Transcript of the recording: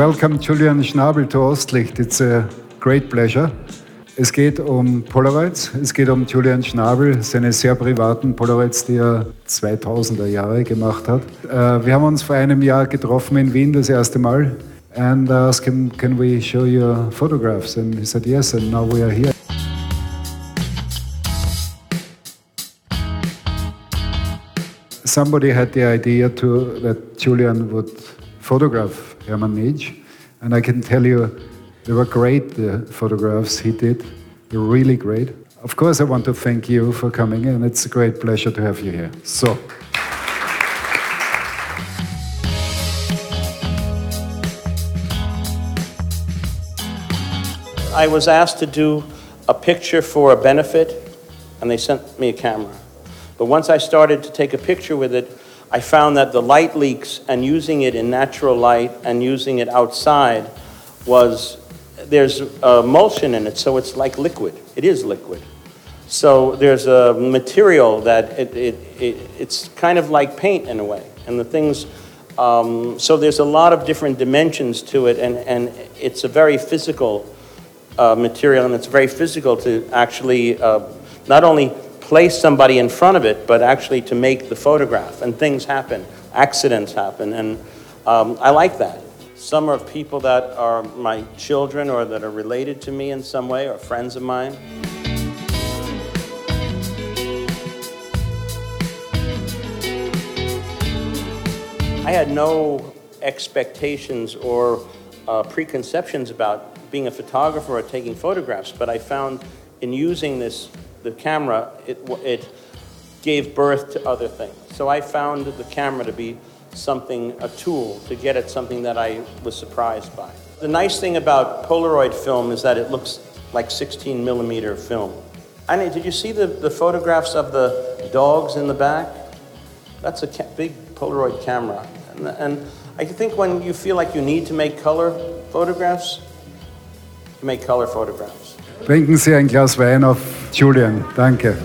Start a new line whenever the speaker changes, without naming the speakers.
Welcome Julian Schnabel to Ostlicht. It's a great pleasure. Es geht um Polaroids, es geht um Julian Schnabel, seine sehr privaten Polaroids, die er 2000er Jahre gemacht hat. Uh, wir haben uns vor einem Jahr getroffen in Wien das erste Mal and I asked him, can we show you photographs? And he said yes, and now we are here. Somebody had the idea to, that Julian would photograph Hermann Nitsch. And I can tell you, they were great, the photographs he did. They're really great. Of course, I want to thank you for coming, and it's a great pleasure to have you here. So.
I was asked to do a picture for a benefit, and they sent me a camera. But once I started to take a picture with it, I found that the light leaks and using it in natural light and using it outside was, there's emulsion in it, so it's like liquid. It is liquid. So there's a material that it, it, it it's kind of like paint in a way. And the things, um, so there's a lot of different dimensions to it, and, and it's a very physical uh, material, and it's very physical to actually uh, not only place somebody in front of it, but actually to make the photograph. And things happen, accidents happen, and um, I like that. Some are people that are my children or that are related to me in some way or friends of mine. I had no expectations or uh, preconceptions about being a photographer or taking photographs, but I found in using this the camera, it, it gave birth to other things. So I found the camera to be something, a tool to get at something that I was surprised by. The nice thing about Polaroid film is that it looks like 16 millimeter film. I mean, did you see the, the photographs of the dogs in the back? That's a big Polaroid camera. And, and I think when you feel like you need to make color photographs, you make color photographs.
Trinken Sie ein Glas Wein auf Julian. Danke.